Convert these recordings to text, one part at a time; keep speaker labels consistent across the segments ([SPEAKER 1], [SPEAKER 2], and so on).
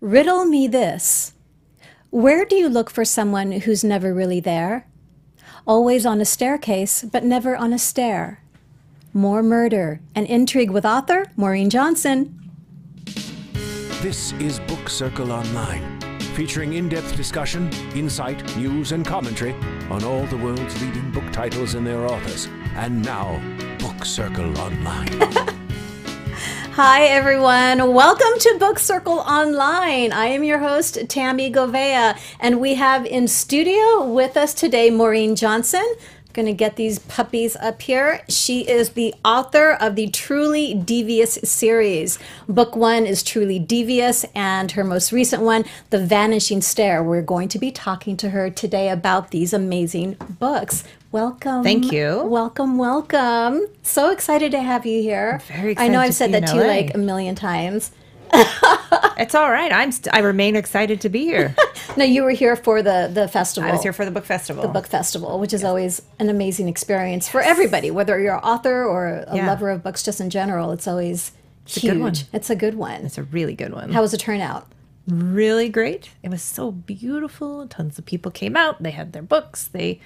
[SPEAKER 1] Riddle me this. Where do you look for someone who's never really there? Always on a staircase, but never on a stair. More murder and intrigue with author Maureen Johnson.
[SPEAKER 2] This is Book Circle Online, featuring in depth discussion, insight, news, and commentary on all the world's leading book titles and their authors. And now, Book Circle Online.
[SPEAKER 1] Hi, everyone. Welcome to Book Circle Online. I am your host, Tammy Govea, and we have in studio with us today Maureen Johnson. I'm Going to get these puppies up here. She is the author of the Truly Devious series. Book one is Truly Devious, and her most recent one, The Vanishing Stair. We're going to be talking to her today about these amazing books. Welcome.
[SPEAKER 3] Thank you.
[SPEAKER 1] Welcome, welcome. So excited to have you here.
[SPEAKER 3] Very
[SPEAKER 1] I know I've said that to you like a million times.
[SPEAKER 3] It's all right. I'm st- I remain excited to be here.
[SPEAKER 1] No, you were here for the the festival.
[SPEAKER 3] I was here for the book festival.
[SPEAKER 1] the book festival, which is always an amazing experience for everybody, whether you're an author or a
[SPEAKER 3] Yeah.
[SPEAKER 1] lover of books just in general. It's always
[SPEAKER 3] a good one.
[SPEAKER 1] huge. It's a good one.
[SPEAKER 3] It's a really good one.
[SPEAKER 1] How was the turnout?
[SPEAKER 3] really great. It was so beautiful. Tons of people came out. They had their books. They.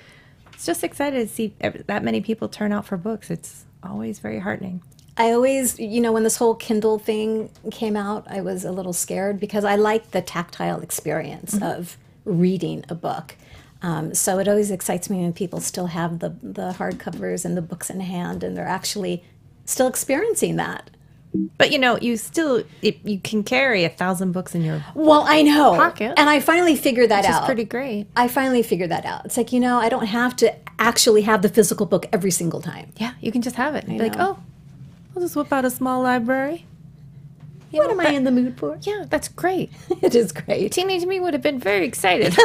[SPEAKER 3] It's just excited to see that many people turn out for books. It's always very heartening.
[SPEAKER 1] I always, you know, when this whole Kindle thing came out, I was a little scared because I like the tactile experience
[SPEAKER 3] Mm-hmm.
[SPEAKER 1] of reading a book. Um, so it always excites me when people still have the the hardcovers and the books in hand, and they're actually still experiencing that.
[SPEAKER 3] But you know, you still it, you can carry a thousand books in your,
[SPEAKER 1] Well, I know,
[SPEAKER 3] Pocket.
[SPEAKER 1] and I finally figured that
[SPEAKER 3] which is
[SPEAKER 1] out.
[SPEAKER 3] pretty great.
[SPEAKER 1] I finally figured that out. It's like you know, I don't have to actually have the physical book every single time.
[SPEAKER 3] Yeah, you can just have it. And be like, oh, I'll just whip out a small library. You
[SPEAKER 1] What
[SPEAKER 3] know,
[SPEAKER 1] am I in the mood for?
[SPEAKER 3] Yeah, that's great.
[SPEAKER 1] It is great.
[SPEAKER 3] Teenage me would have been very excited.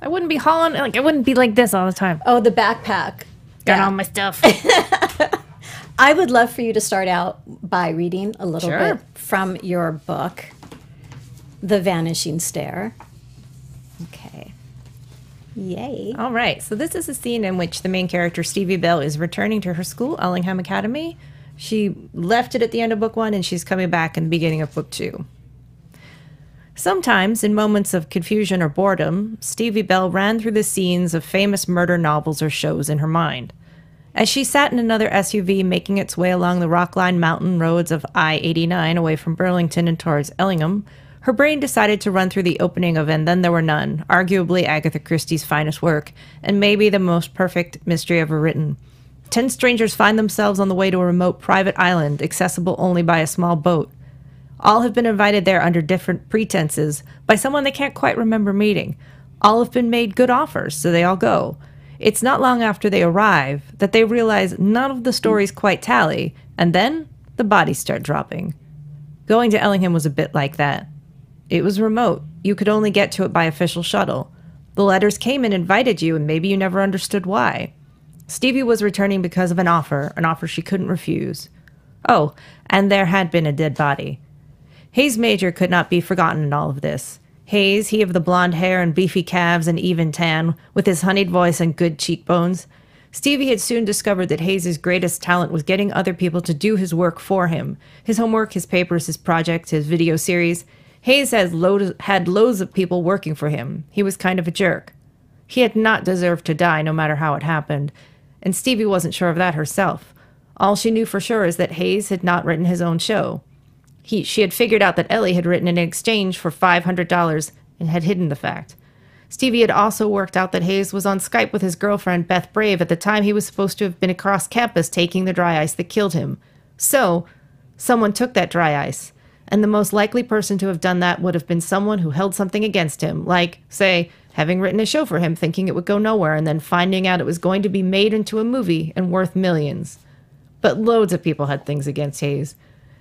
[SPEAKER 3] I wouldn't be hauling like I wouldn't be like this all the time.
[SPEAKER 1] Oh, the backpack.
[SPEAKER 3] Got
[SPEAKER 1] Yeah.
[SPEAKER 3] all my stuff.
[SPEAKER 1] I would love for you to start out by reading a little
[SPEAKER 3] Sure.
[SPEAKER 1] bit from your book, The Vanishing Stair. Okay. Yay.
[SPEAKER 3] all right. So this is a scene in which the main character Stevie Bell is returning to her school, Ellingham Academy. She left it at the end of book one, and she's coming back in the beginning of book two. Sometimes, in moments of confusion or boredom, Stevie Bell ran through the scenes of famous murder novels or shows in her mind. As she sat in another SUV making its way along the rock-lined mountain roads of I 89 away from Burlington and towards Ellingham, her brain decided to run through the opening of And Then There Were None, arguably Agatha Christie's finest work, and maybe the most perfect mystery ever written. Ten strangers find themselves on the way to a remote private island, accessible only by a small boat. All have been invited there under different pretenses by someone they can't quite remember meeting. All have been made good offers, so they all go. It's not long after they arrive that they realize none of the stories quite tally, and then the bodies start dropping. Going to Ellingham was a bit like that. It was remote. You could only get to it by official shuttle. The letters came and invited you, and maybe you never understood why. Stevie was returning because of an offer, an offer she couldn't refuse. Oh, and there had been a dead body. Hayes Major could not be forgotten in all of this. Hayes, he of the blonde hair and beefy calves and even tan, with his honeyed voice and good cheekbones. Stevie had soon discovered that Hayes's greatest talent was getting other people to do his work for him. His homework, his papers, his projects, his video series. Hayes has had loads of people working for him. He was kind of a jerk. He had not deserved to die, no matter how it happened, and Stevie wasn't sure of that herself. All she knew for sure is that Hayes had not written his own show. He, she had figured out that Ellie had written in exchange for $500 and had hidden the fact. Stevie had also worked out that Hayes was on Skype with his girlfriend Beth Brave at the time he was supposed to have been across campus taking the dry ice that killed him. So, someone took that dry ice, and the most likely person to have done that would have been someone who held something against him, like, say, having written a show for him thinking it would go nowhere and then finding out it was going to be made into a movie and worth millions. But loads of people had things against Hayes.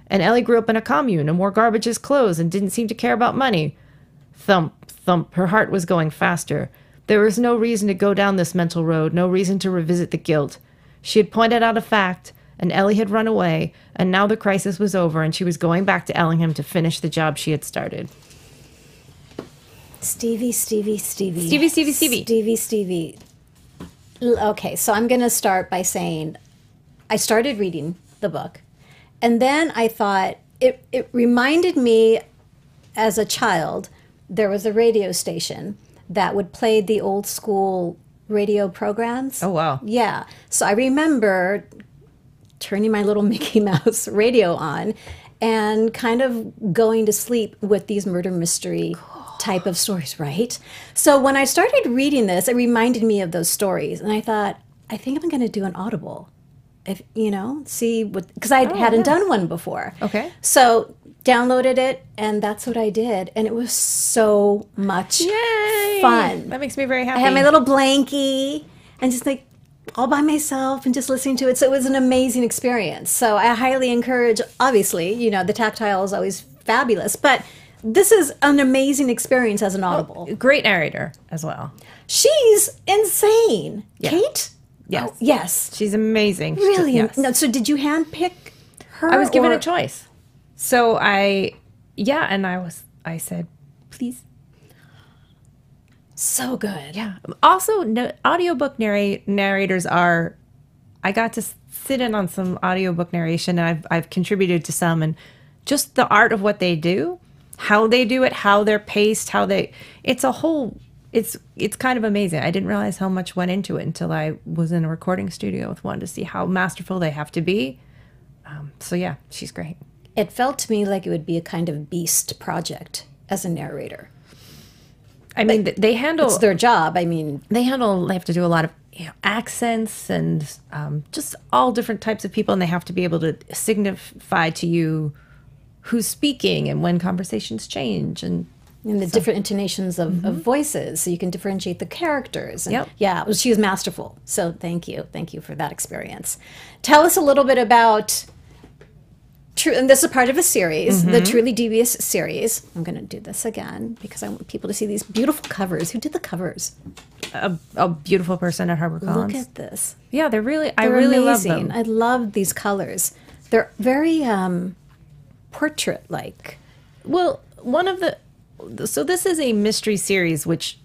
[SPEAKER 3] And Ellie grew up in a commune and wore garbage as clothes and didn't seem to care about money. Thump, thump, her heart was going faster. There was no reason to go down this mental road, no reason to revisit the guilt. She had pointed out a fact, and Ellie had run away, and now the crisis was over, and she was going back to Ellingham to finish the job she had started.
[SPEAKER 1] Stevie, Stevie, Stevie.
[SPEAKER 3] Stevie, Stevie, Stevie.
[SPEAKER 1] Stevie, Stevie. Okay, so I'm going to start by saying I started reading the book, and then I thought it, it reminded me as a child, there was a radio station that would play the old school radio programs.
[SPEAKER 3] Oh, wow.
[SPEAKER 1] Yeah. So I remember turning my little Mickey Mouse radio on and kind of going to sleep with these murder mystery type of stories, right? So when I started reading this, it reminded me of those stories. And I thought, I think I'm going to do an audible. If, you know, see what, because I oh, hadn't done one before.
[SPEAKER 3] Okay.
[SPEAKER 1] So downloaded it and that's what I did. And it was so much
[SPEAKER 3] Yay!
[SPEAKER 1] fun.
[SPEAKER 3] That makes me very happy.
[SPEAKER 1] I had my little blankie and just like all by myself and just listening to it. So it was an amazing experience. So I highly encourage, obviously, you know, the tactile is always fabulous, but this is an amazing experience as an oh, audible.
[SPEAKER 3] great narrator as well.
[SPEAKER 1] She's insane. Kate?
[SPEAKER 3] Yes.
[SPEAKER 1] Oh, yes.
[SPEAKER 3] She's amazing.
[SPEAKER 1] Really?
[SPEAKER 3] Yes.
[SPEAKER 1] No, so did you handpick her?
[SPEAKER 3] I was given
[SPEAKER 1] or-
[SPEAKER 3] a choice. So I, yeah, and I was, I said, please.
[SPEAKER 1] So good.
[SPEAKER 3] Yeah. Also, no, audiobook narrate, narrators are, I got to sit in on some audiobook narration and I've, I've contributed to some and just the art of what they do, how they do it, how they're paced, how they, it's a whole, it's, it's kind of amazing. I didn't realize how much went into it until I was in a recording studio with one to see how masterful they have to be. Um, so yeah, she's great.
[SPEAKER 1] It felt to me like it would be a kind of beast project as a narrator.
[SPEAKER 3] I mean, th- they handle
[SPEAKER 1] It's their job. I mean,
[SPEAKER 3] they handle they have to do a lot of you know, accents and um, just all different types of people and they have to be able to signify to you who's speaking and when conversations change and
[SPEAKER 1] and the different intonations of, of voices so you can differentiate the characters and
[SPEAKER 3] Yep.
[SPEAKER 1] yeah was, she was masterful. So thank you thank you for that experience. Tell us a little bit about true and this is part of a series the truly devious series. I'm going to do this again because i want people to see these beautiful covers. Who did the covers?
[SPEAKER 3] A, a beautiful person at HarperCollins.
[SPEAKER 1] look at this.
[SPEAKER 3] Yeah, they're really I
[SPEAKER 1] they're
[SPEAKER 3] really
[SPEAKER 1] amazing.
[SPEAKER 3] love them.
[SPEAKER 1] i love these colors. They're very um portrait like
[SPEAKER 3] Well, one of the so this is a mystery series which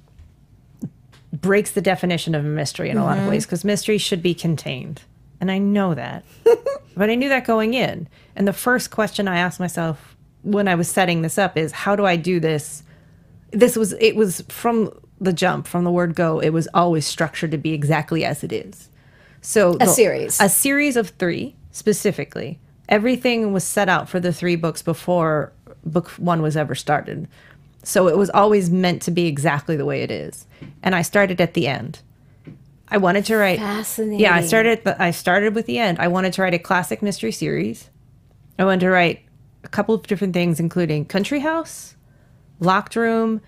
[SPEAKER 3] breaks the definition of a mystery in a lot of mm-hmm. ways because mystery should be contained. And I know that. but I knew that going in. And the first question I asked myself when I was setting this up is how do I do this? This was it was from the jump, from the word go, it was always structured to be exactly as it is. So
[SPEAKER 1] A series.
[SPEAKER 3] A series of 3 specifically. Everything was set out for the 3 books before book 1 was ever started. So it was always meant to be exactly the way it is. And I started at the end. I wanted to write
[SPEAKER 1] Fascinating.
[SPEAKER 3] Yeah, I started the, I started with the end. I wanted to write a classic mystery series. I wanted to write a couple of different things including Country House, Locked Room,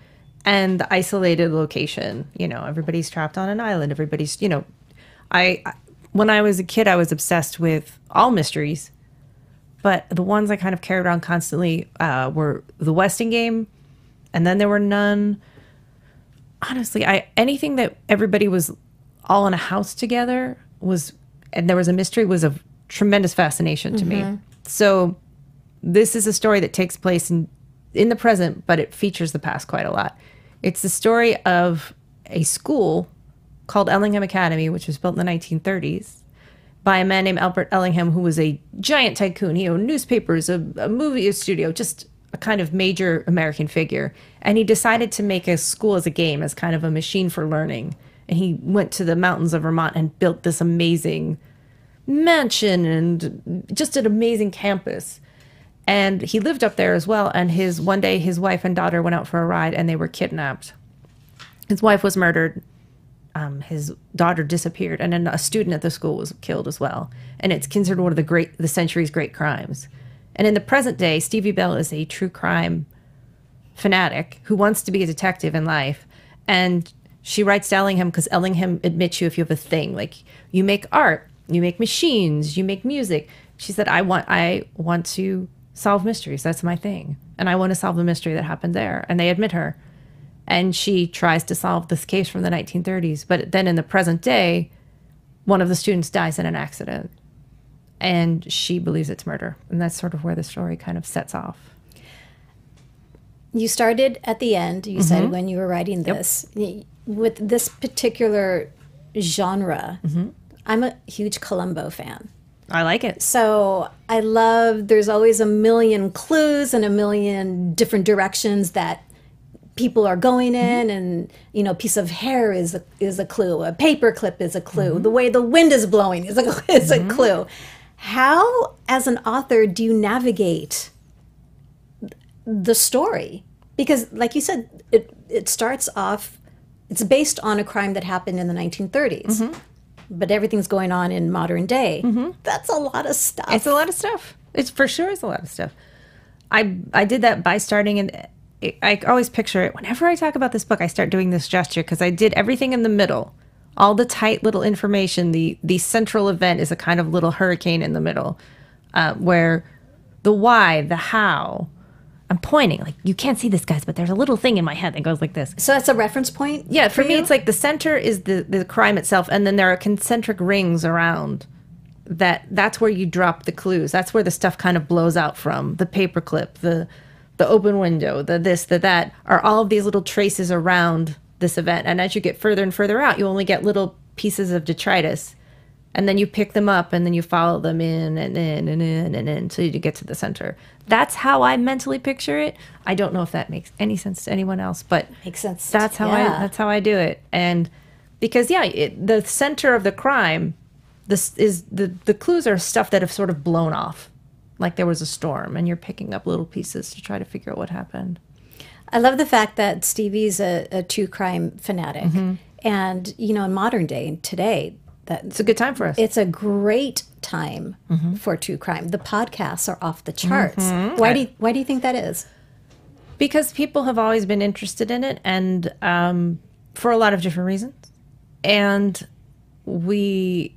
[SPEAKER 3] and the isolated location. You know, everybody's trapped on an island. Everybody's, you know, I I- when I was a kid I was obsessed with all mysteries. But the ones I kind of carried around constantly uh, were the Westing game, and then there were none. Honestly, I anything that everybody was all in a house together was, and there was a mystery was of tremendous fascination to me. Mm-hmm. So, this is a story that takes place in in the present, but it features the past quite a lot. It's the story of a school called Ellingham Academy, which was built in the 1930s by a man named Albert Ellingham, who was a giant tycoon. He owned newspapers, a, a movie studio, just a kind of major American figure. And he decided to make a school as a game, as kind of a machine for learning. And he went to the mountains of Vermont and built this amazing mansion and just an amazing campus. And he lived up there as well. And his one day, his wife and daughter went out for a ride, and they were kidnapped. His wife was murdered um, his daughter disappeared, and then a student at the school was killed as well. And it's considered one of the great, the century's great crimes. And in the present day, Stevie Bell is a true crime fanatic who wants to be a detective in life. And she writes to Ellingham because Ellingham admits you if you have a thing, like you make art, you make machines, you make music. She said, "I want, I want to solve mysteries. That's my thing, and I want to solve the mystery that happened there." And they admit her and she tries to solve this case from the 1930s. But then in the present day, one of the students dies in an accident, and she believes it's murder, and that's sort of where the story kind of sets off.
[SPEAKER 1] you started at the end. You said mm-hmm. when you were writing this Y- with this particular genre mm-hmm. i'm a huge columbo fan.
[SPEAKER 3] I like it.
[SPEAKER 1] So I love there's always a million clues and a million different directions that people are going mm-hmm. in. And you know a piece of hair is a, is a clue. A paper clip is a clue. The way the wind is blowing is a, is a clue how as an author do you navigate the story because like you said it it starts off it's based on a crime that happened in the 1930s mm-hmm. but everything's going on in modern day mm-hmm. that's a lot of stuff
[SPEAKER 3] It's a lot of stuff. It's for sure is a lot of stuff. I I did that by starting and I always picture it whenever I talk about this book. I start doing this gesture because I did everything in the middle, all the tight little information. The the central event is a kind of little hurricane in the middle, uh, where the why, the how. I'm pointing like you can't see this, guys, but there's a little thing in my head that goes like this.
[SPEAKER 1] so that's a reference point
[SPEAKER 3] Yeah, for me,
[SPEAKER 1] you?
[SPEAKER 3] it's like the center is the the crime itself, and then there are concentric rings around. That that's where you drop the clues. That's where the stuff kind of blows out from. The paperclip, the the open window, the this, the that are all of these little traces around this event. And as you get further and further out, you only get little pieces of detritus, and then you pick them up and then you follow them in and in and in and in until you get to the center. That's how I mentally picture it. I don't know if that makes any sense to anyone else, but
[SPEAKER 1] Makes sense.
[SPEAKER 3] that's how
[SPEAKER 1] Yeah.
[SPEAKER 3] I that's how I do it. And because yeah, it, the center of the crime, this is the the clues are stuff that have sort of blown off, like there was a storm, and you're picking up little pieces to try to figure out what happened.
[SPEAKER 1] I love the fact that Stevie's a, a true crime fanatic,
[SPEAKER 3] Mm-hmm.
[SPEAKER 1] and you know, in modern day today, that
[SPEAKER 3] It's a good time for us.
[SPEAKER 1] it's a great time
[SPEAKER 3] Mm-hmm.
[SPEAKER 1] for true crime. The podcasts are off the charts. Why do you, why do you think that is?
[SPEAKER 3] because people have always been interested in it and um, for a lot of different reasons and we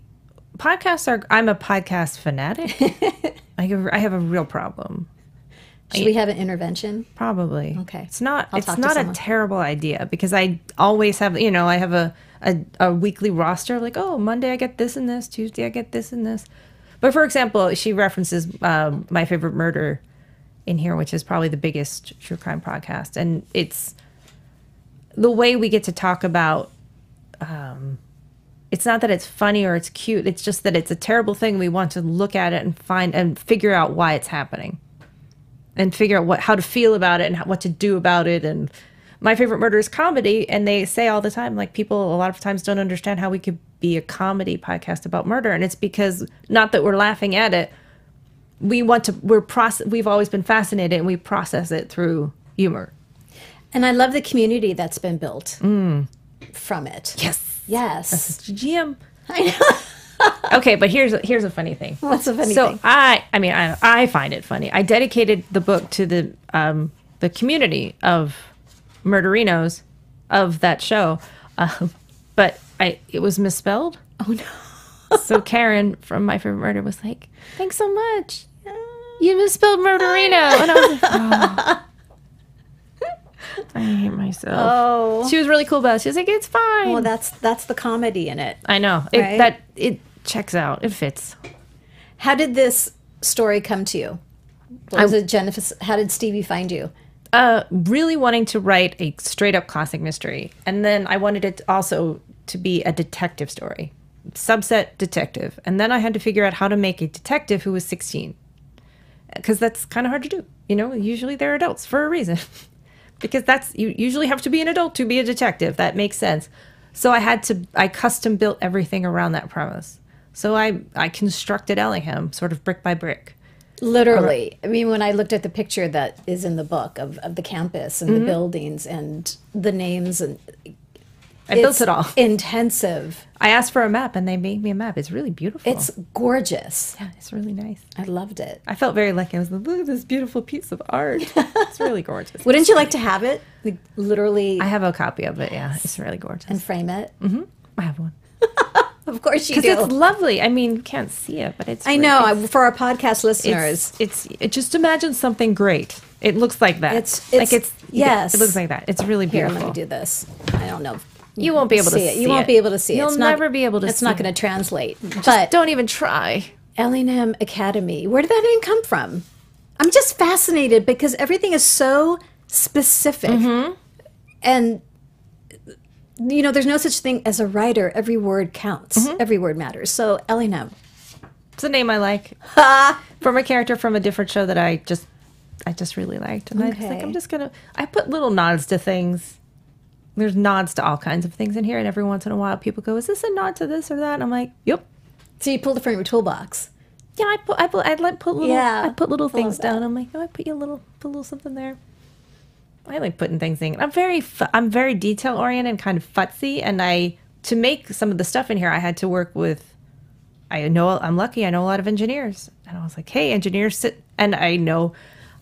[SPEAKER 3] podcasts are i'm a podcast fanatic I, have, I have a real problem
[SPEAKER 1] Should we have an intervention?
[SPEAKER 3] probably.
[SPEAKER 1] Okay.
[SPEAKER 3] it's not
[SPEAKER 1] I'll
[SPEAKER 3] it's not a terrible idea because i always have you know i have a, a, a weekly roster like oh monday i get this and this tuesday i get this and this. But for example she references um, my favorite murder in here which is probably the biggest true crime podcast. And it's the way we get to talk about um, it's not that it's funny or it's cute. It's just that it's a terrible thing. We want to look at it and find and figure out why it's happening and figure out what how to feel about it and how, what to do about it and my favorite murder is comedy and they say all the time like people a lot of times don't understand how we could be a comedy podcast about murder and it's because not that we're laughing at it we want to we're process we've always been fascinated and we process it through humor
[SPEAKER 1] And I love the community that's been built
[SPEAKER 3] Mm.
[SPEAKER 1] from it.
[SPEAKER 3] yes
[SPEAKER 1] Yes.
[SPEAKER 3] GM. okay, but here's a, here's a funny thing.
[SPEAKER 1] What's a funny
[SPEAKER 3] so
[SPEAKER 1] thing?
[SPEAKER 3] So I I mean I I find it funny. I dedicated the book to the um the community of murderinos of that show, um, but I it was misspelled.
[SPEAKER 1] Oh no.
[SPEAKER 3] So Karen from My Favorite Murder was like, "Thanks so much." You misspelled murderino, and I was like, oh. I hate myself.
[SPEAKER 1] Oh.
[SPEAKER 3] She was really cool about it. She was like, "It's fine."
[SPEAKER 1] Well, that's that's the comedy in it.
[SPEAKER 3] I know it,
[SPEAKER 1] Right?
[SPEAKER 3] that it checks out. It fits.
[SPEAKER 1] How did this story come to you? What was it, Jennifer? How did Stevie find you?
[SPEAKER 3] Uh, really wanting to write a straight up classic mystery, and then I wanted it also to be a detective story, subset detective, and then I had to figure out how to make a detective who was sixteen, because that's kind of hard to do. You know, usually they're adults for a reason, because that's you usually have to be an adult to be a detective. That makes sense. So I had to I custom built everything around that premise. So I I constructed Ellingham sort of brick by brick.
[SPEAKER 1] Literally. I mean, when I looked at the picture that is in the book of, of the campus and
[SPEAKER 3] Mm-hmm.
[SPEAKER 1] the buildings and the names and
[SPEAKER 3] I built it all.
[SPEAKER 1] Intensive.
[SPEAKER 3] I asked for a map and they made me a map. It's really beautiful.
[SPEAKER 1] It's gorgeous.
[SPEAKER 3] yeah, it's really nice.
[SPEAKER 1] I loved it.
[SPEAKER 3] I felt very lucky. I was like, look at this beautiful piece of art. it's really gorgeous.
[SPEAKER 1] Wouldn't you like to have it? Like, literally
[SPEAKER 3] I have a copy of it. Yeah, it's really gorgeous.
[SPEAKER 1] and frame it? Mm-hmm.
[SPEAKER 3] I have one
[SPEAKER 1] Of course you do.
[SPEAKER 3] because it's lovely. I mean, you can't see it, but it's.
[SPEAKER 1] I
[SPEAKER 3] really-
[SPEAKER 1] know.
[SPEAKER 3] It's,
[SPEAKER 1] for our podcast listeners,
[SPEAKER 3] it's, it's it, just imagine something great. It looks like that.
[SPEAKER 1] It's-
[SPEAKER 3] like
[SPEAKER 1] it's-
[SPEAKER 3] it's
[SPEAKER 1] yes.
[SPEAKER 3] It looks like that. It's really beautiful.
[SPEAKER 1] here, let me do this. I don't know.
[SPEAKER 3] You won't be able to
[SPEAKER 1] see it. You won't be able to see it.
[SPEAKER 3] You'll
[SPEAKER 1] It's not-
[SPEAKER 3] never be able to
[SPEAKER 1] It's
[SPEAKER 3] see
[SPEAKER 1] not going to translate. but
[SPEAKER 3] Don't even try.
[SPEAKER 1] Ellingham Academy. Where did that name come from? I'm just fascinated because everything is so specific.
[SPEAKER 3] Mm-hmm.
[SPEAKER 1] And, you know, there's no such thing as a writer. Every word counts,
[SPEAKER 3] Mm-hmm.
[SPEAKER 1] every word matters. So, Ellingham,
[SPEAKER 3] It's a name I like from a character from a different show that I just I just really liked. And I was like,
[SPEAKER 1] Okay.
[SPEAKER 3] I'm just gonna I put little nods to things. There's nods to all kinds of things in here, and every once in a while people go, Is this a nod to this or that? And I'm like, Yep.
[SPEAKER 1] So you pulled it from your toolbox.
[SPEAKER 3] Yeah, I put I put I like put little
[SPEAKER 1] Yeah,
[SPEAKER 3] I put little
[SPEAKER 1] I
[SPEAKER 3] things down. I'm like, oh, I put you a little put a little something there. I like putting things in. I'm very fu- I'm very detail oriented and kind of futzy, and I to make some of the stuff in here, I had to work with. I know I'm lucky. I know a lot of engineers, and I was like, hey, engineers sit, and I know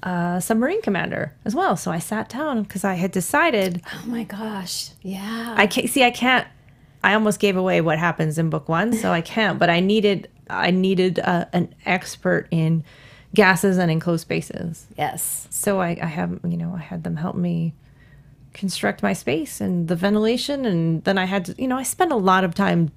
[SPEAKER 3] uh, submarine commander as well. So I sat down because I had decided
[SPEAKER 1] Oh my gosh. Yeah.
[SPEAKER 3] I can't see. I can't. I almost gave away what happens in book one, so I can't. But I needed. I needed uh, an expert in gases and enclosed spaces.
[SPEAKER 1] yes.
[SPEAKER 3] So I, I have, you know, I had them help me construct my space and the ventilation, and then I had to, you know, I spent a lot of time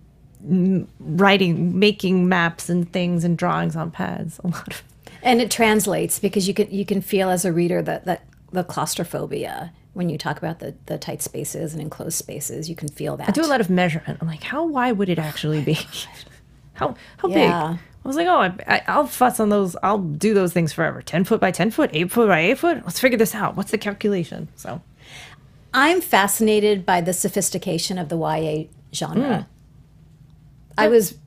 [SPEAKER 3] writing, making maps and things and drawings on pads. A lot of.
[SPEAKER 1] And it translates because you can you can feel as a reader that that the claustrophobia when you talk about the the tight spaces and enclosed spaces, you can feel that.
[SPEAKER 3] I do a lot of measurement. I'm like, how wide would it actually be? how how
[SPEAKER 1] Yeah.
[SPEAKER 3] big? I was like, oh, I, I, I'll fuss on those. I'll do those things forever. Ten foot by ten foot, eight foot by eight foot. Let's figure this out. What's the calculation? So
[SPEAKER 1] I'm fascinated by the sophistication of the YA genre. I was,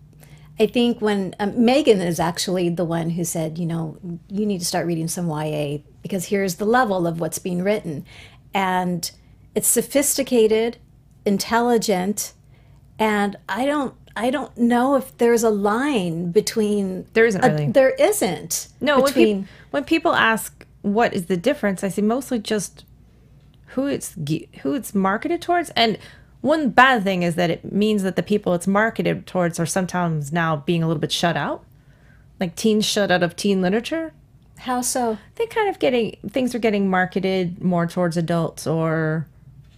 [SPEAKER 1] I think when um, Megan is actually the one who said, you know, you need to start reading some YA because here's the level of what's being written. And it's sophisticated, intelligent, and I don't. I don't know if there's a line between.
[SPEAKER 3] There isn't
[SPEAKER 1] a-
[SPEAKER 3] really.
[SPEAKER 1] there isn't.
[SPEAKER 3] No, when,
[SPEAKER 1] between.
[SPEAKER 3] peop- when people ask what is the difference, I say mostly just who it's who it's marketed towards. And one bad thing is that it means that the people it's marketed towards are sometimes now being a little bit shut out, like teens shut out of teen literature.
[SPEAKER 1] how so?
[SPEAKER 3] They kind of getting things are getting marketed more towards adults, or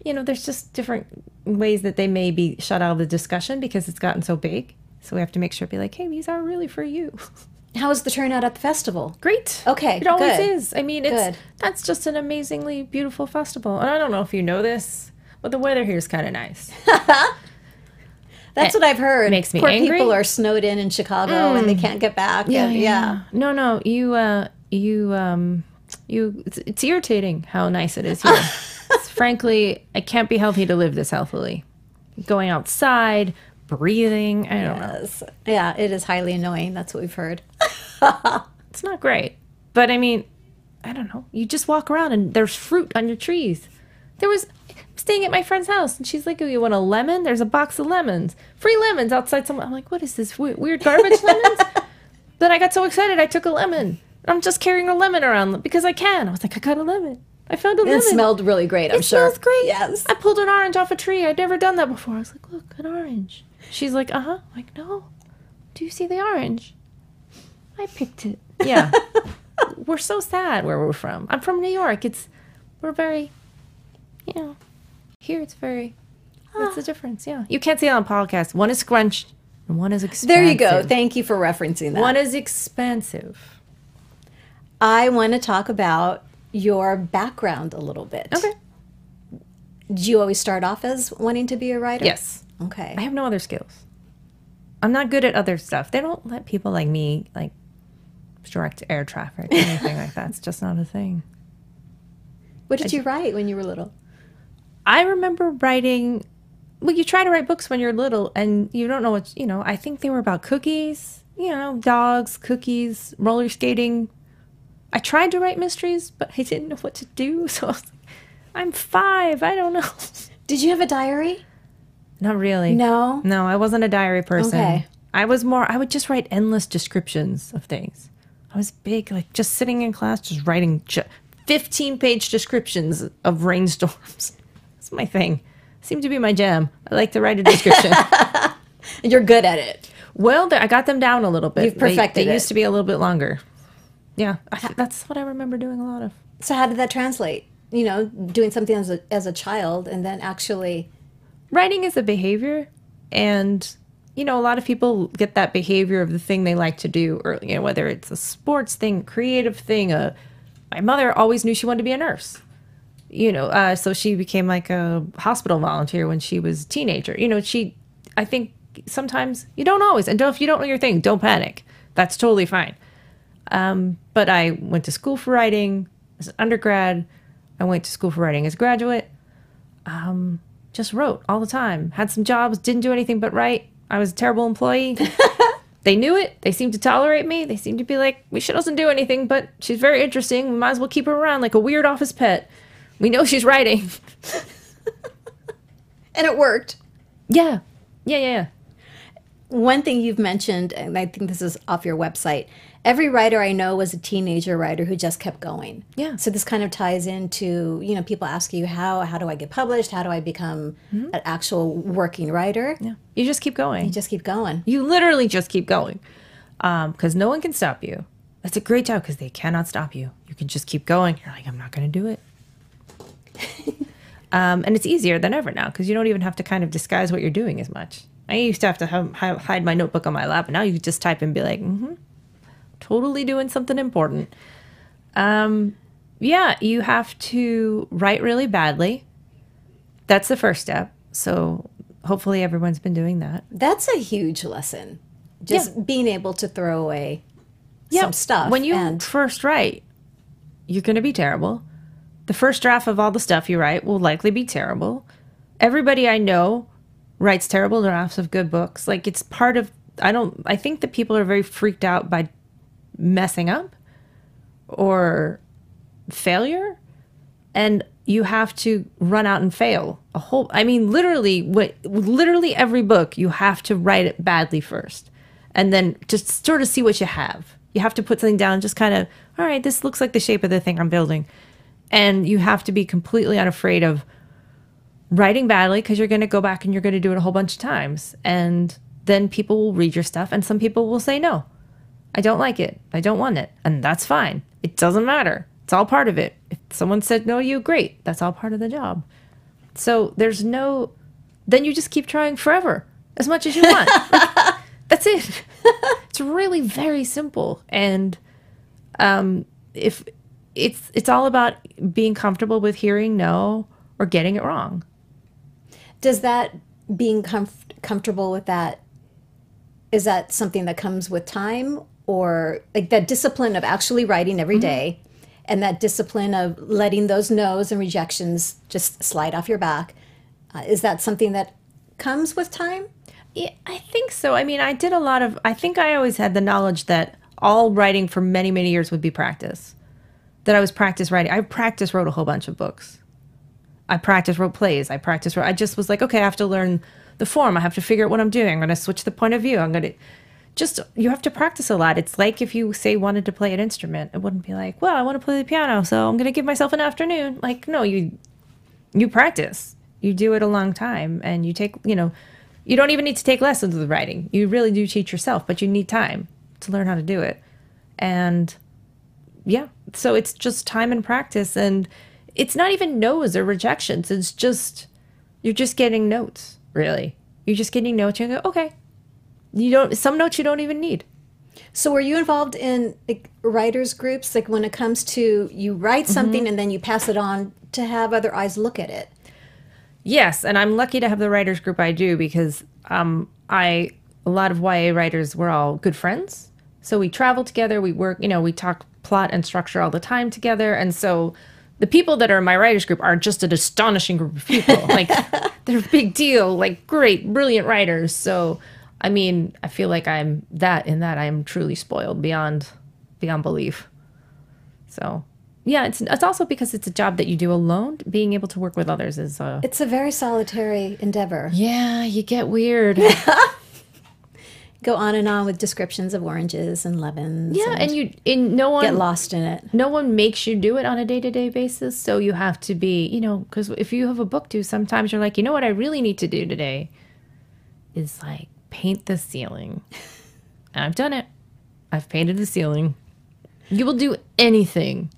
[SPEAKER 3] you know, there's just different ways that they may be shut out of the discussion because it's gotten so big. So we have to make sure to be like, hey, these are really for you.
[SPEAKER 1] How was the turnout at the festival?
[SPEAKER 3] Great.
[SPEAKER 1] Okay,
[SPEAKER 3] It always
[SPEAKER 1] good.
[SPEAKER 3] is. I mean, it's
[SPEAKER 1] Good.
[SPEAKER 3] that's just an amazingly beautiful festival. And I don't know if you know this, but the weather here is kind of nice.
[SPEAKER 1] That's
[SPEAKER 3] It
[SPEAKER 1] what I've heard.
[SPEAKER 3] makes me
[SPEAKER 1] Poor
[SPEAKER 3] angry. Mm.
[SPEAKER 1] people are snowed in in Chicago and they can't get back. and, yeah.
[SPEAKER 3] No, no, you, uh, you, um, you. It's, it's irritating how nice it is here. Frankly, it can't be healthy to live this healthily. Going outside, breathing. I don't know.
[SPEAKER 1] Yeah, it is highly annoying. That's what we've heard.
[SPEAKER 3] It's not great. But I mean, I don't know. You just walk around and there's fruit on your trees. There was I'm staying at my friend's house and she's like, "Oh, you want a lemon? There's a box of lemons, free lemons outside." Some I'm like, "What is this we- weird garbage lemons?" then I got so excited, I took a lemon. I'm just carrying a lemon around because I can. I was like, "I got a lemon. I found a lemon."
[SPEAKER 1] It smelled really great, I'm sure.
[SPEAKER 3] it
[SPEAKER 1] sure.
[SPEAKER 3] smells great.
[SPEAKER 1] Yes.
[SPEAKER 3] I pulled an orange off a tree. I'd never done that before. I was like, "Look, an orange." She's like, "Uh huh." Like, "No. Do you see the orange?" I picked it. Yeah. we're so sad where we're from. I'm from New York. It's we're very, you know, here it's very. That's the difference. Yeah, you can't see it on podcast. One is scrunched, and one is expensive.
[SPEAKER 1] There you go. Thank you for referencing that.
[SPEAKER 3] One is expensive.
[SPEAKER 1] I want to talk about your background a little bit.
[SPEAKER 3] Okay.
[SPEAKER 1] Did you always start off as wanting to be a writer?
[SPEAKER 3] Yes,
[SPEAKER 1] Okay.
[SPEAKER 3] I have no other skills. I'm not good at other stuff. They don't let people like me like direct air traffic or anything like that. It's just not a thing.
[SPEAKER 1] what did you write when you were little?
[SPEAKER 3] I remember writing. Well, you try to write books when you're little, and you don't know what you know. I think they were about cookies, you know, dogs, cookies, roller skating. I tried to write mysteries, but I didn't know what to do. So I was like, I'm five. I don't know.
[SPEAKER 1] Did you have a diary?
[SPEAKER 3] Not really.
[SPEAKER 1] No.
[SPEAKER 3] No, I wasn't a diary person.
[SPEAKER 1] Okay.
[SPEAKER 3] I was more. I would just write endless descriptions of things. I was big, like just sitting in class, just writing ju- 15 page descriptions of rainstorms. That's my thing. Seemed to be my jam. I like to write a description.
[SPEAKER 1] You're good at it.
[SPEAKER 3] well, I got them down a little bit.
[SPEAKER 1] You've
[SPEAKER 3] They-
[SPEAKER 1] perfected
[SPEAKER 3] They,
[SPEAKER 1] it.
[SPEAKER 3] used to be a little bit longer. Yeah, I, that's what I remember doing a lot of.
[SPEAKER 1] So how did that translate? You know, doing something as a as a child and then actually
[SPEAKER 3] writing is a behavior and you know a lot of people get that behavior of the thing they like to do or you know whether it's a sports thing creative thing uh, my mother always knew she wanted to be a nurse you know uh, so she became like a hospital volunteer when she was a teenager you know she i think sometimes you don't always and don't, if you don't know your thing don't panic That's totally fine. Um, but I went to school for writing as an undergrad. I went to school for writing as a graduate. Um, just wrote all the time. Had some jobs, didn't do anything but write. I was a terrible employee. they knew it. They seemed to tolerate me. They seemed to be like, we she doesn't do anything, but she's very interesting. We might as well keep her around like a weird office pet. We know she's writing.
[SPEAKER 1] And it worked.
[SPEAKER 3] yeah. Yeah, yeah, yeah.
[SPEAKER 1] One thing you've mentioned, and I think this is off your website, every writer I know was a teenager writer who just kept going.
[SPEAKER 3] Yeah.
[SPEAKER 1] So this kind of ties into, you know, people ask you how how do I get published? How do I become an actual working writer?
[SPEAKER 3] Yeah. You just keep going.
[SPEAKER 1] You just keep going.
[SPEAKER 3] You literally just keep going because no one can stop you. That's a great job because they cannot stop you. You can just keep going. You're like, I'm not going to do it. um, and it's easier than ever now because you don't even have to kind of disguise what you're doing as much. I used to have to hide my notebook on my lap, and now you just type and be like, mm-hmm, totally doing something important. Um, yeah, you have to write really badly. That's the first step. So hopefully everyone's been doing that.
[SPEAKER 1] That's a huge lesson. Just being able to throw away
[SPEAKER 3] yeah,
[SPEAKER 1] some stuff.
[SPEAKER 3] When you
[SPEAKER 1] and
[SPEAKER 3] first write, you're going to be terrible. The first draft of all the stuff you write will likely be terrible. Everybody I know writes terrible drafts of good books. Like it's part of I don't I think that people are very freaked out by messing up or failure. And you have to run out and fail a whole i mean literally what literally every book you have to write it badly first and then just sort of see what you have. You have to put something down just kind of all right this looks like the shape of the thing i'm building. And you have to be completely unafraid of writing badly because you're going to go back and you're going to do it a whole bunch of times. And then people will read your stuff and some people will say no. I don't like it. I don't want it. And that's fine. It doesn't matter. It's all part of it. If someone said no to you great. That's all part of the job. So there's no then you just keep trying forever as much as you want. Like, that's it. It's really very simple. And um if it's it's all about being comfortable with hearing no or getting it wrong
[SPEAKER 1] does that being comf- comfortable with that is that something that comes with time or like that discipline of actually writing every day and that discipline of letting those no's and rejections just slide off your back uh, is that something that comes with time
[SPEAKER 3] Yeah, I think so. I mean, I did a lot of. I think I always had the knowledge that all writing for many, many years would be practice. That I was practice writing. I practice wrote a whole bunch of books. I practice wrote plays. I practice wrote. I just was like, okay, I have to learn the form. I have to figure out what I'm doing. I'm going to switch the point of view. I'm going to just. You have to practice a lot. It's like if you say wanted to play an instrument, it wouldn't be like, well, I want to play the piano, so I'm going to give myself an afternoon. Like, no, you you practice. You do it a long time, and you take. You know, you don't even need to take lessons with writing. You really do teach yourself, but you need time to learn how to do it. And yeah, so it's just time and practice, and it's not even no's or rejections. It's just you're just getting notes. Really, you're just getting notes. You go, okay. You don't. Some notes you don't even need.
[SPEAKER 1] so were you involved in like writers groups like when it comes to you write something and then you pass it on to have other eyes look at it
[SPEAKER 3] Yes, and I'm lucky to have the writers group I do because um, I a lot of YA writers we're all good friends. So we travel together, we work, you know, we talk plot and structure all the time together, and so the people that are in my writers group are just an astonishing group of people. Like they're a big deal, like great, brilliant writers. So I mean, I feel like I'm that in that I am truly spoiled beyond beyond belief. So yeah, it's it's also because it's a job that you do alone. Being able to work with others is uh,
[SPEAKER 1] it's a very solitary endeavor
[SPEAKER 3] yeah, you get weird.
[SPEAKER 1] go on and on with descriptions of oranges and lemons
[SPEAKER 3] yeah, and you and no
[SPEAKER 1] get
[SPEAKER 3] one
[SPEAKER 1] lost in it
[SPEAKER 3] no one makes you do it on a day-to-day basis, so you have to be, you know, cuz if you have a book due, sometimes you're like, "You know what I really need to do today is like paint the ceiling." And I've done it. I've painted the ceiling. You will do anything.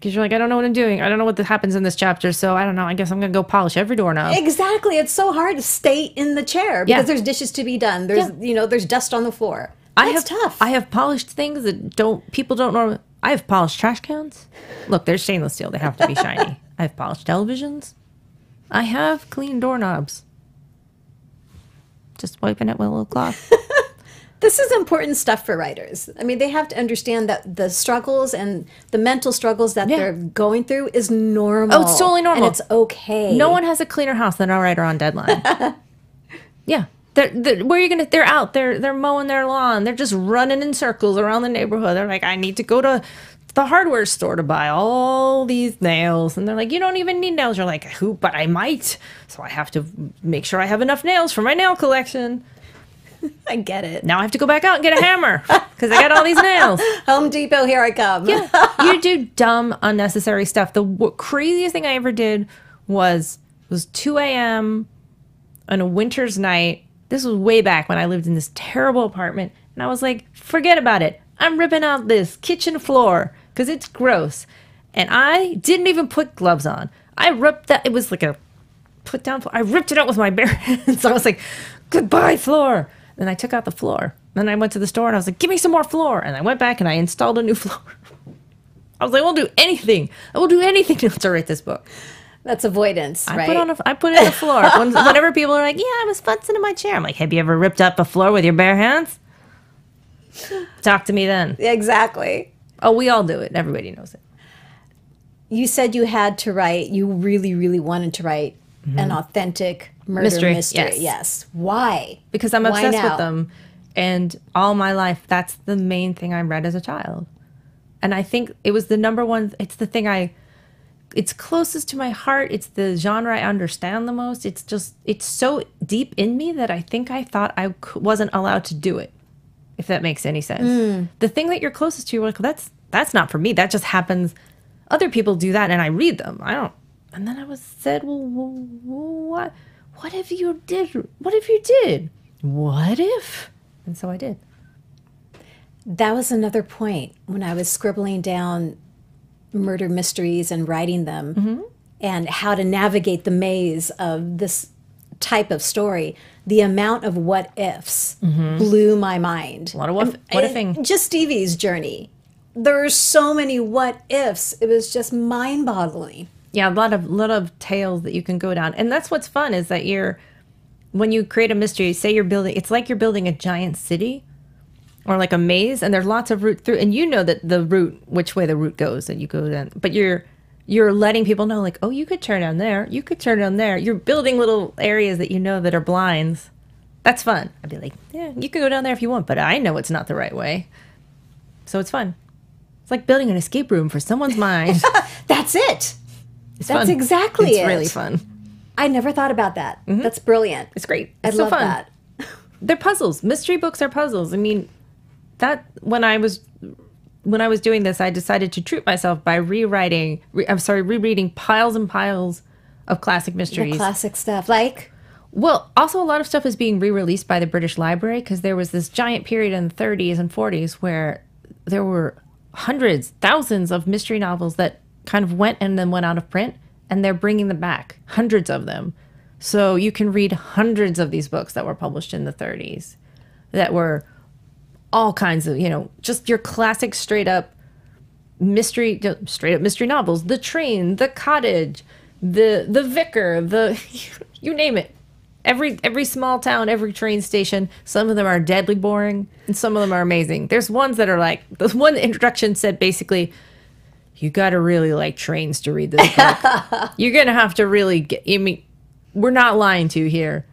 [SPEAKER 3] Because you're like, I don't know what I'm doing. I don't know what happens in this chapter, so I don't know. I guess I'm gonna go polish every doorknob.
[SPEAKER 1] Exactly. It's so hard to stay in the chair because
[SPEAKER 3] Yeah.
[SPEAKER 1] there's dishes to be done. There's you know, there's dust on the floor.
[SPEAKER 3] I have
[SPEAKER 1] tough.
[SPEAKER 3] I have polished things that don't people don't know. I have polished trash cans. Look, they're stainless steel. They have to be shiny. I have polished televisions. I have clean doorknobs. Just wiping it with a little cloth.
[SPEAKER 1] This is important stuff for writers. I mean, they have to understand that the struggles and the mental struggles that
[SPEAKER 3] Yeah.
[SPEAKER 1] they're going through is normal.
[SPEAKER 3] Oh, it's totally normal.
[SPEAKER 1] And it's okay.
[SPEAKER 3] No one has a cleaner house than a writer on deadline. yeah. They're, they're, where are you gonna? They're out. They're they're mowing their lawn. They're just running in circles around the neighborhood. They're like, I need to go to the hardware store to buy all these nails, and they're like, you don't even need nails. You're like, who? But I might. So I have to make sure I have enough nails for my nail collection.
[SPEAKER 1] I get it.
[SPEAKER 3] Now I have to go back out and get a hammer because I got all these nails.
[SPEAKER 1] Home Depot, here I come.
[SPEAKER 3] yeah, you do dumb, unnecessary stuff. The w- craziest thing I ever did was was 2 a.m. on a winter's night. This was way back when I lived in this terrible apartment, and I was like, "Forget about it. I'm ripping out this kitchen floor because it's gross." And I didn't even put gloves on. I ripped that. It was like a put down. floor. I ripped it out with my bare hands. I was like, "Goodbye, floor." Then I took out the floor. Then I went to the store and I was like, "Give me some more floor." And I went back and I installed a new floor. I was like, I will do anything. I will do anything to write this book."
[SPEAKER 1] That's avoidance,
[SPEAKER 3] I
[SPEAKER 1] right?
[SPEAKER 3] put on a, I put it on the floor. When, whenever people are like, "Yeah, I was futzing in my chair," I'm like, "Have you ever ripped up a floor with your bare hands?" Talk to me then.
[SPEAKER 1] exactly.
[SPEAKER 3] Oh, we all do it. Everybody knows it.
[SPEAKER 1] You said you had to write, you really, really wanted to write an mm-hmm. authentic murder
[SPEAKER 3] Mystery,
[SPEAKER 1] mystery.
[SPEAKER 3] yes.
[SPEAKER 1] yes. Why?
[SPEAKER 3] because I'm
[SPEAKER 1] Why
[SPEAKER 3] obsessed
[SPEAKER 1] now?
[SPEAKER 3] with them. And all my life, that's the main thing I read as a child. And I think it was the number one, it's the thing I, it's closest to my heart. It's the genre I understand the most. It's just, it's so deep in me that I think I thought I c- wasn't allowed to do it, if that makes any sense.
[SPEAKER 1] Hmm.
[SPEAKER 3] The thing that you're closest to, you're like, that's, that's not for me. That just happens. Other people do that and I read them. I don't. And then I was said, well, what, what if you did? What if you did? What if? And so I did.
[SPEAKER 1] That was another point when I was scribbling down murder mysteries and writing them
[SPEAKER 3] Mm-hmm.
[SPEAKER 1] and how to navigate the maze of this type of story. The amount of what ifs blew my mind.
[SPEAKER 3] Mm-hmm. A lot of what, what ifing.
[SPEAKER 1] Just Stevie's journey. There are so many what ifs. It was just mind boggling.
[SPEAKER 3] Yeah, a lot of lot of tales that you can go down, and that's what's fun is that you're when you create a mystery. Say you're building, it's like you're building a giant city or like a maze, and there's lots of route through, and you know that the route, which way the route goes, and you go down. But you're you're letting people know, like, oh, you could turn down there, you could turn down there. You're building little areas that you know that are blinds. That's fun. I'd be like, yeah, you can go down there if you want, but I know it's not the right way. So it's fun. It's like building an escape room for someone's mind.
[SPEAKER 1] That's it.
[SPEAKER 3] It's
[SPEAKER 1] That's
[SPEAKER 3] fun.
[SPEAKER 1] exactly
[SPEAKER 3] it's
[SPEAKER 1] it.
[SPEAKER 3] really fun.
[SPEAKER 1] I never thought about that. Mm-hmm. That's brilliant.
[SPEAKER 3] It's great.
[SPEAKER 1] I
[SPEAKER 3] It's so
[SPEAKER 1] love
[SPEAKER 3] fun.
[SPEAKER 1] that.
[SPEAKER 3] They're puzzles. Mystery books are puzzles. I mean, that when I was when I was doing this, I decided to treat myself by rewriting. Re, I'm sorry, rereading piles and piles of classic
[SPEAKER 1] The
[SPEAKER 3] mysteries.
[SPEAKER 1] classic stuff. Like,
[SPEAKER 3] Well, also a lot of stuff is being re-released by the British Library because there was this giant period in the 30s and 40s where there were hundreds, thousands of mystery novels that kind of went and then went out of print, and they're bringing them back, hundreds of them. So you can read hundreds of these books that were published in the 30s that were all kinds of, you know, just your classic straight up mystery straight up mystery novels. The train the cottage the the vicar the you name it. Every every small town every train station some of them are deadly boring and some of them are amazing. There's ones that are like the one introduction said basically you got to really like trains to read this book you're gonna have to really get i mean we're not lying to you here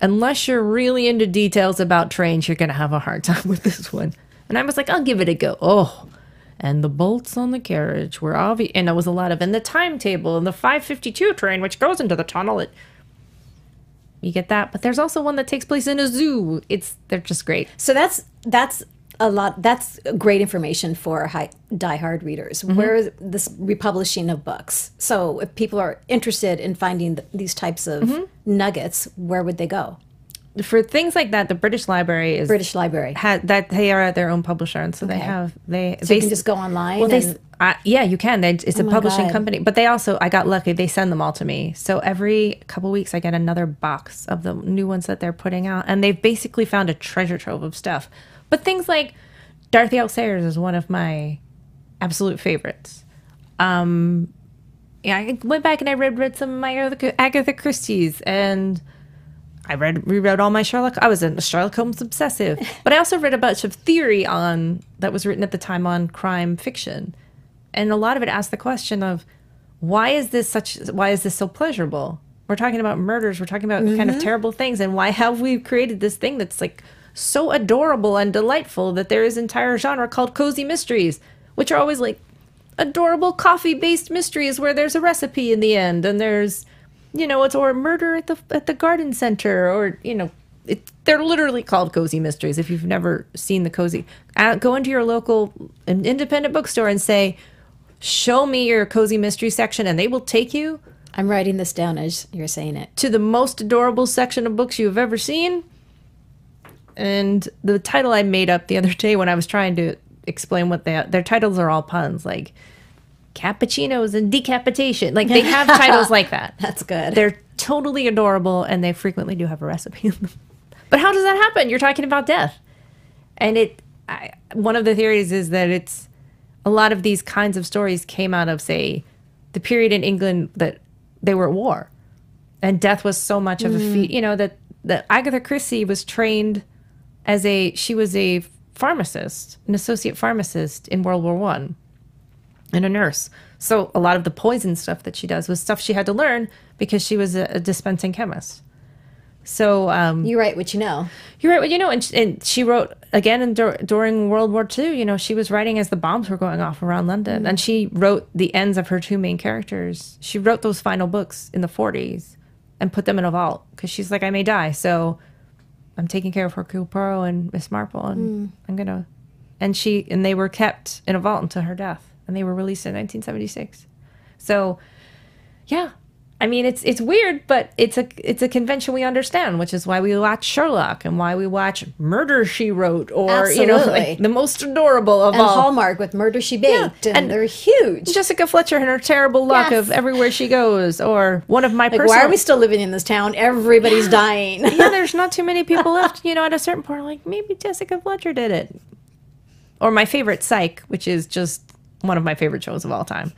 [SPEAKER 3] unless you're really into details about trains, you're going to have a hard time with this one. And I was like, I'll give it a go. Oh, and the bolts on the carriage were obvious. And there was a lot of, and the timetable and the 552 train, which goes into the tunnel. It, you get that. But there's also one that takes place in a zoo. It's, they're just great.
[SPEAKER 1] so that's that's a lot. That's great information for high, diehard readers.
[SPEAKER 3] Mm-hmm.
[SPEAKER 1] Where is this republishing of books? So if people are interested in finding th- these types of
[SPEAKER 3] Mm-hmm.
[SPEAKER 1] nuggets, where would they go?
[SPEAKER 3] For things like that, the British Library is.
[SPEAKER 1] British Library.
[SPEAKER 3] Had, that they are their own publisher, and so they have they.
[SPEAKER 1] So
[SPEAKER 3] they
[SPEAKER 1] you can just go online.
[SPEAKER 3] Well, they,
[SPEAKER 1] and-
[SPEAKER 3] s- uh, yeah, you can. They, it's a publishing
[SPEAKER 1] God.
[SPEAKER 3] company, but they also, I got lucky. They send them all to me. So every couple weeks, I get another box of the new ones that they're putting out, and they've basically found a treasure trove of stuff. But things like Dorothy L. Sayers is one of my absolute favorites. Um, yeah, I went back and I read read some of my Agatha- Agatha Christie's, and I read reread all my Sherlock. I was a Sherlock Holmes obsessive, but I also read a bunch of theory on that was written at the time on crime fiction, and a lot of it asked the question of why is this such? Why is this so pleasurable? We're talking about murders. We're talking about kind of terrible things, and why have we created this thing that's like so adorable and delightful that there is entire genre called cozy mysteries, which are always like adorable coffee-based mysteries where there's a recipe in the end and there's you know it's or murder at the at the garden center or you know it, they're literally called cozy mysteries if you've never seen the cozy uh, go into your local independent bookstore and say show me your cozy mystery section and they will take you
[SPEAKER 1] I'm writing this down as you're saying it.
[SPEAKER 3] to the most adorable section of books you've ever seen. And the title I made up the other day when I was trying to explain what they their titles are all puns like cappuccinos and decapitation. Like they have titles like that.
[SPEAKER 1] That's good.
[SPEAKER 3] They're totally adorable and they frequently do have a recipe. in them. but how does that happen? You're talking about death. And it I, one of the theories is that it's a lot of these kinds of stories came out of say the period in England that they were at war and death was so much of a feat mm. you know that that agatha christie was trained as a she was a pharmacist an associate pharmacist in world war one and a nurse so a lot of the poison stuff that she does was stuff she had to learn because she was a, a dispensing chemist so um,
[SPEAKER 1] you write what you know.
[SPEAKER 3] You write what you know, and, and she wrote again in, dur- during World War II. You know, she was writing as the bombs were going off around London, and she wrote the ends of her two main characters. She wrote those final books in the 40s and put them in a vault because she's like, I may die, so I'm taking care of Hercule and Miss Marple, and mm. I'm gonna. And she and they were kept in a vault until her death, and they were released in 1976. So, yeah. I mean, it's it's weird, but it's a it's a convention we understand, which is why we watch Sherlock and why we watch Murder She Wrote, or you know, like the most adorable of
[SPEAKER 1] And
[SPEAKER 3] all.
[SPEAKER 1] Hallmark with Murder She Baked, and,
[SPEAKER 3] and-
[SPEAKER 1] they're huge.
[SPEAKER 3] Jessica Fletcher and her terrible luck
[SPEAKER 1] Yes.
[SPEAKER 3] of everywhere she goes, or one of my
[SPEAKER 1] like,
[SPEAKER 3] personal.
[SPEAKER 1] why are we still living in this town? Everybody's dying.
[SPEAKER 3] yeah, there's not too many people left. You know, at a certain point, like maybe Jessica Fletcher did it. Or my favorite, Psych, which is just one of my favorite shows of all time.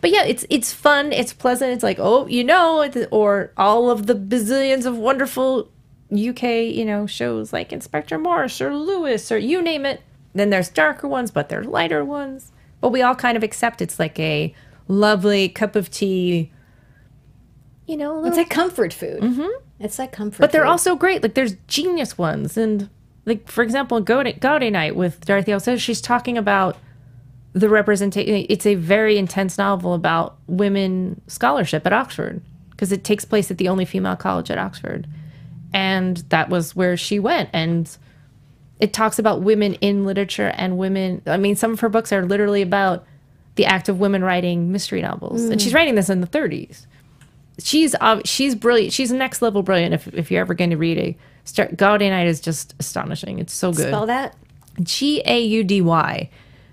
[SPEAKER 3] But yeah, it's it's fun, it's pleasant. It's like oh, you know, or all of the bazillions of wonderful UK, you know, shows like Inspector Morse or Lewis or you name it. Then there's darker ones, but there's lighter ones. But we all kind of accept it's like a lovely cup of tea. You know, a
[SPEAKER 1] It's like comfort food. Mm-hmm. It's like comfort
[SPEAKER 3] but they're
[SPEAKER 1] food.
[SPEAKER 3] also great. Like there's genius ones, and like for example, Gaudy, Gaudy Night with Dorothy L. She's talking about the representation. It's a very intense novel about women scholarship at Oxford because it takes place at the only female college at Oxford, and that was where she went. And it talks about women in literature and women. I mean, some of her books are literally about the act of women writing mystery novels, and she's writing this in the 30s she's uh, she's brilliant. She's next level brilliant. If if you're ever going to read a start, Gaudy Night is just astonishing. It's so good.
[SPEAKER 1] Spell that.
[SPEAKER 3] G A U D Y.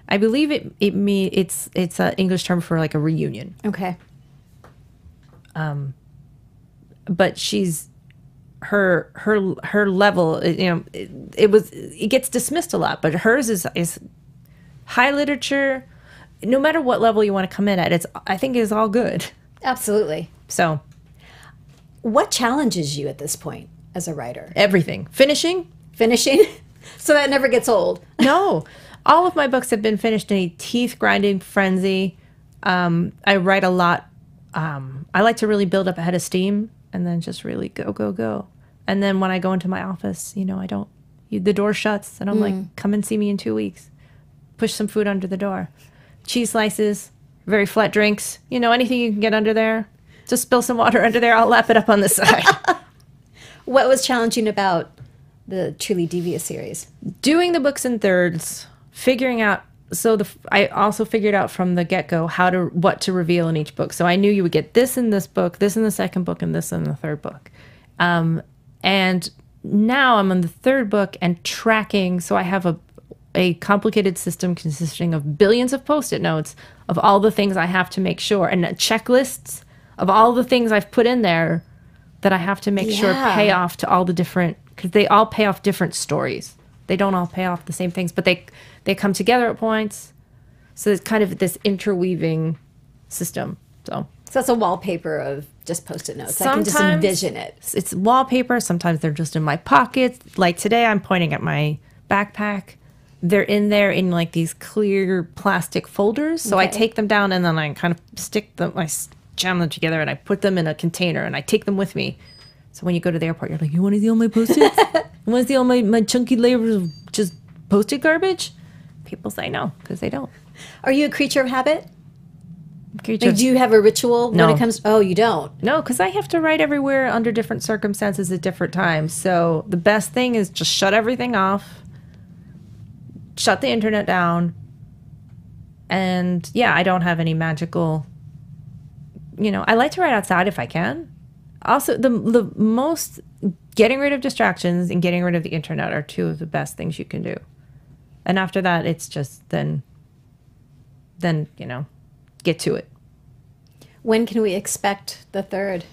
[SPEAKER 3] I believe it it mean it's it's an English term for like a reunion.
[SPEAKER 1] Okay.
[SPEAKER 3] Um, But she's her her her level. You know, it, it was it gets dismissed a lot, but hers is is high literature. No matter what level you want to come in at, it's I think is all good.
[SPEAKER 1] Absolutely.
[SPEAKER 3] So
[SPEAKER 1] What challenges you at this point as a writer?
[SPEAKER 3] everything finishing
[SPEAKER 1] Finishing? so that never gets old.
[SPEAKER 3] no, all of my books have been finished in a teeth grinding frenzy. Um, I write a lot. Um, I like to really build up a head of steam and then just really go, go, go. And then when I go into my office, you know, I don't, you, the door shuts and I'm like, come and see me in two weeks. Push some food under the door. Cheese slices, very flat drinks, you know, anything you can get under there. Just spill some water under there. I'll lap it up on the side.
[SPEAKER 1] What was challenging about the Truly Devious series?
[SPEAKER 3] doing the books in thirds, figuring out. So the I also figured out from the get go how to what to reveal in each book. So I knew you would get this in this book, this in the second book, and this in the third book. Um, and now I'm on the third book and tracking. So I have a a complicated system consisting of billions of post-it notes of all the things I have to make sure and checklists of all the things I've put in there that I have to make sure pay off to all the different because they all pay off different stories. They don't all pay off the same things, but they they come together at points. So it's kind of this interweaving system. So
[SPEAKER 1] So that's a wallpaper of just post-it notes. Sometimes I can just envision it.
[SPEAKER 3] It's- It's wallpaper. Sometimes they're just in my pockets. Like today, I'm pointing at my backpack. They're in there in like these clear plastic folders. So I take them down and then I kind of stick them, I jam them together and I put them in a container and I take them with me. So when you go to the airport, you're like, you want to see all my post-its? you want to see all my, my chunky layers of just post-it garbage? People say no because they don't.
[SPEAKER 1] Are you a creature of habit?
[SPEAKER 3] Creature-
[SPEAKER 1] Like, do you have a ritual
[SPEAKER 3] no.
[SPEAKER 1] when it comes? Oh, you don't.
[SPEAKER 3] No, because I have to write everywhere under different circumstances at different times. So the best thing is just shut everything off, shut the internet down, and yeah, I don't have any magical. You know, I like to write outside if I can. Also, the the most getting rid of distractions and getting rid of the internet are two of the best things you can do. And after that, it's just then. Then you know, get to it.
[SPEAKER 1] When can we expect the third?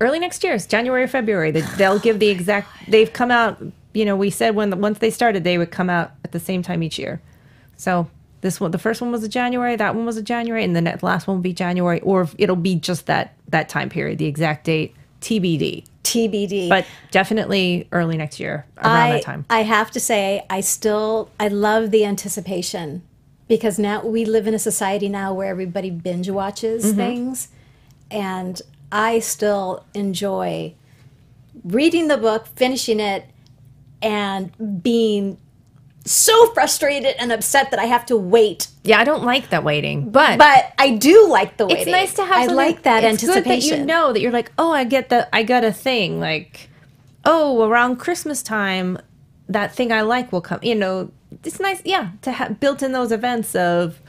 [SPEAKER 3] early next year. It's January or February. They, they'll give the exact. They've come out. You know, we said when once they started, they would come out at the same time each year. So this one, the first one was a January. That one was a January, and the next, last one will be January, or it'll be just that that time period. The exact date TBD,
[SPEAKER 1] TBD.
[SPEAKER 3] but definitely early next year around
[SPEAKER 1] I,
[SPEAKER 3] that time.
[SPEAKER 1] I have to say, I still I love the anticipation because now we live in a society now where everybody binge watches
[SPEAKER 3] Mm-hmm.
[SPEAKER 1] things, and I still enjoy reading the book, finishing it, and being so frustrated and upset that I have to wait.
[SPEAKER 3] Yeah, I don't like that waiting, but.
[SPEAKER 1] But I do like the waiting.
[SPEAKER 3] it's nice to have.
[SPEAKER 1] I like that
[SPEAKER 3] it's good
[SPEAKER 1] anticipation.
[SPEAKER 3] that you know that you're like, oh, I get the, I got a thing. Like, oh, around Christmas time, that thing I like will come. You know, it's nice, yeah, to have built in those events of,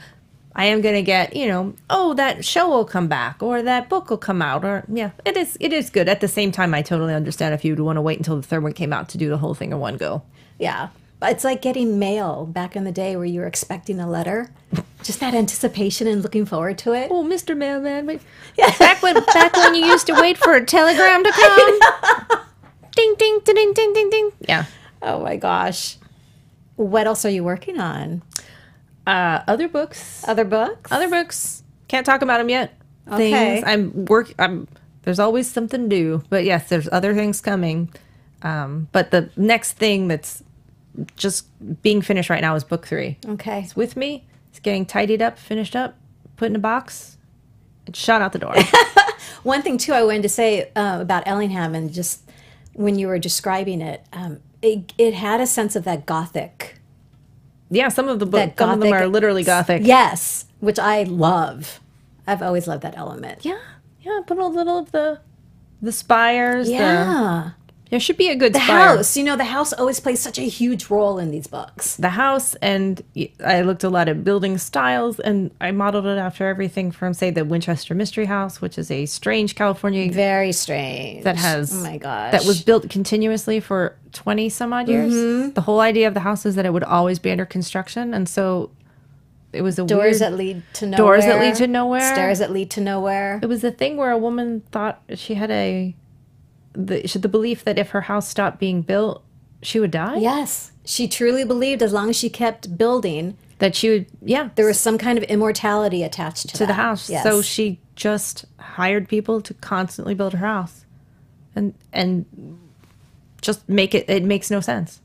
[SPEAKER 3] I am gonna get, you know, oh, that show will come back, or that book will come out, or yeah, it is, it is good. At the same time, I totally understand if you'd want to wait until the third one came out to do the whole thing in one go.
[SPEAKER 1] Yeah. It's like getting mail back in the day where you were expecting a letter. Just that anticipation and looking forward to it.
[SPEAKER 3] Oh, Mr. Mailman, wait. back when back when you used to wait for a telegram to come. ding, ding, ding, ding, ding, ding, ding. Yeah.
[SPEAKER 1] Oh my gosh. What else are you working on?
[SPEAKER 3] Uh, other books.
[SPEAKER 1] Other books?
[SPEAKER 3] Other books. Can't talk about them yet.
[SPEAKER 1] Okay.
[SPEAKER 3] Things I'm work. I'm. There's always something new, but yes, there's other things coming. Um, but the next thing that's just being finished right now is book three.
[SPEAKER 1] Okay.
[SPEAKER 3] It's with me. It's getting tidied up, finished up, put in a box, and shot out the door.
[SPEAKER 1] One thing too I wanted to say uh, about Ellingham and just when you were describing it, um, it, it had a sense of that gothic.
[SPEAKER 3] yeah, some of the books, some of them are literally gothic.
[SPEAKER 1] Yes, which I love. I've always loved that element.
[SPEAKER 3] Yeah, yeah. Put a little of the the spires. the-
[SPEAKER 1] Yeah.
[SPEAKER 3] There should be a good
[SPEAKER 1] The
[SPEAKER 3] spire.
[SPEAKER 1] house, you know, the house always plays such a huge role in these books.
[SPEAKER 3] The house, and I looked a lot at building styles, and I modeled it after everything from, say, the Winchester Mystery House, which is a strange California
[SPEAKER 1] Very strange.
[SPEAKER 3] that has
[SPEAKER 1] oh my gosh
[SPEAKER 3] that was built continuously for twenty some odd years.
[SPEAKER 1] Mm-hmm.
[SPEAKER 3] The whole idea of the house is that it would always be under construction, and so it was a
[SPEAKER 1] doors
[SPEAKER 3] weird,
[SPEAKER 1] that lead to nowhere.
[SPEAKER 3] Doors that lead to nowhere.
[SPEAKER 1] Stairs that lead to nowhere.
[SPEAKER 3] It was a thing where a woman thought she had a the the belief that if her house stopped being built, she would die.
[SPEAKER 1] Yes, she truly believed as long as she kept building,
[SPEAKER 3] That she would, yeah,
[SPEAKER 1] there was some kind of immortality attached to,
[SPEAKER 3] to the house.
[SPEAKER 1] Yes.
[SPEAKER 3] So she just hired people to constantly build her house, and and just make it. It makes no sense.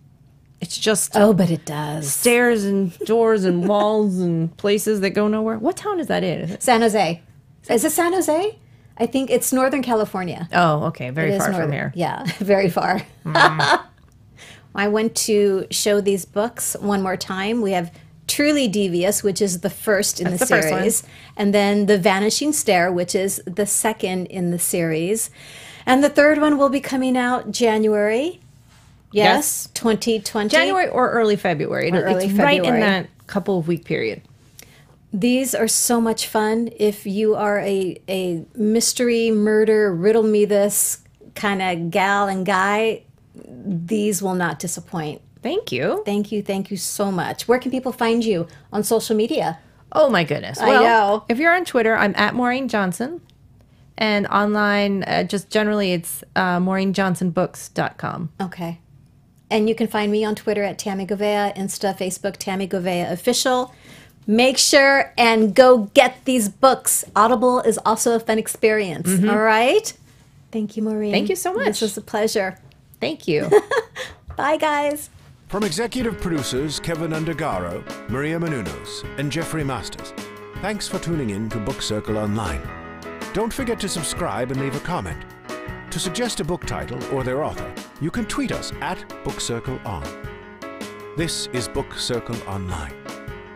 [SPEAKER 3] It's just
[SPEAKER 1] oh, but it does.
[SPEAKER 3] stairs and doors and walls and places that go nowhere. What town is that in? Is it-
[SPEAKER 1] San Jose. Is it San Jose? I think it's Northern California.
[SPEAKER 3] Oh, okay, very
[SPEAKER 1] It
[SPEAKER 3] far
[SPEAKER 1] northern.
[SPEAKER 3] from here. Mm.
[SPEAKER 1] Yeah, very far. I went to show these books one more time. We have Truly Devious, which is the first in
[SPEAKER 3] That's
[SPEAKER 1] the
[SPEAKER 3] the
[SPEAKER 1] series, and then The Vanishing Stair, which is the second in the series. And the third one will be coming out January. Yes,
[SPEAKER 3] Yes.
[SPEAKER 1] 2020.
[SPEAKER 3] January or early February.
[SPEAKER 1] Or early
[SPEAKER 3] it's right in that couple of week period.
[SPEAKER 1] These are so much fun. If you are a, a mystery, murder, riddle me this kind of gal and guy, these will not disappoint.
[SPEAKER 3] Thank you.
[SPEAKER 1] Thank you. Thank you so much. Where can people find you on social media?
[SPEAKER 3] Oh my goodness.
[SPEAKER 1] I know.
[SPEAKER 3] If you're on Twitter, I'm at Maureen Johnson. And online, uh, just generally, it's uh, MaureenJohnsonBooks.com.
[SPEAKER 1] Okay. And you can find me on Twitter at Tammy Govea, Insta, Facebook, Tammy Govea Official. Make sure and go get these books. Audible is also a fun experience. Mm-hmm. All right. Thank you, Maureen.
[SPEAKER 3] Thank you so much.
[SPEAKER 1] This was a pleasure.
[SPEAKER 3] Thank you.
[SPEAKER 1] Bye, guys.
[SPEAKER 2] From executive producers Kevin Undergaro, Maria Menounos, and Jeffrey Masters, thanks for tuning in to Book Circle Online. Don't forget to subscribe and leave a comment. To suggest a book title or their author, you can tweet us at Book Circle On. This is Book Circle Online.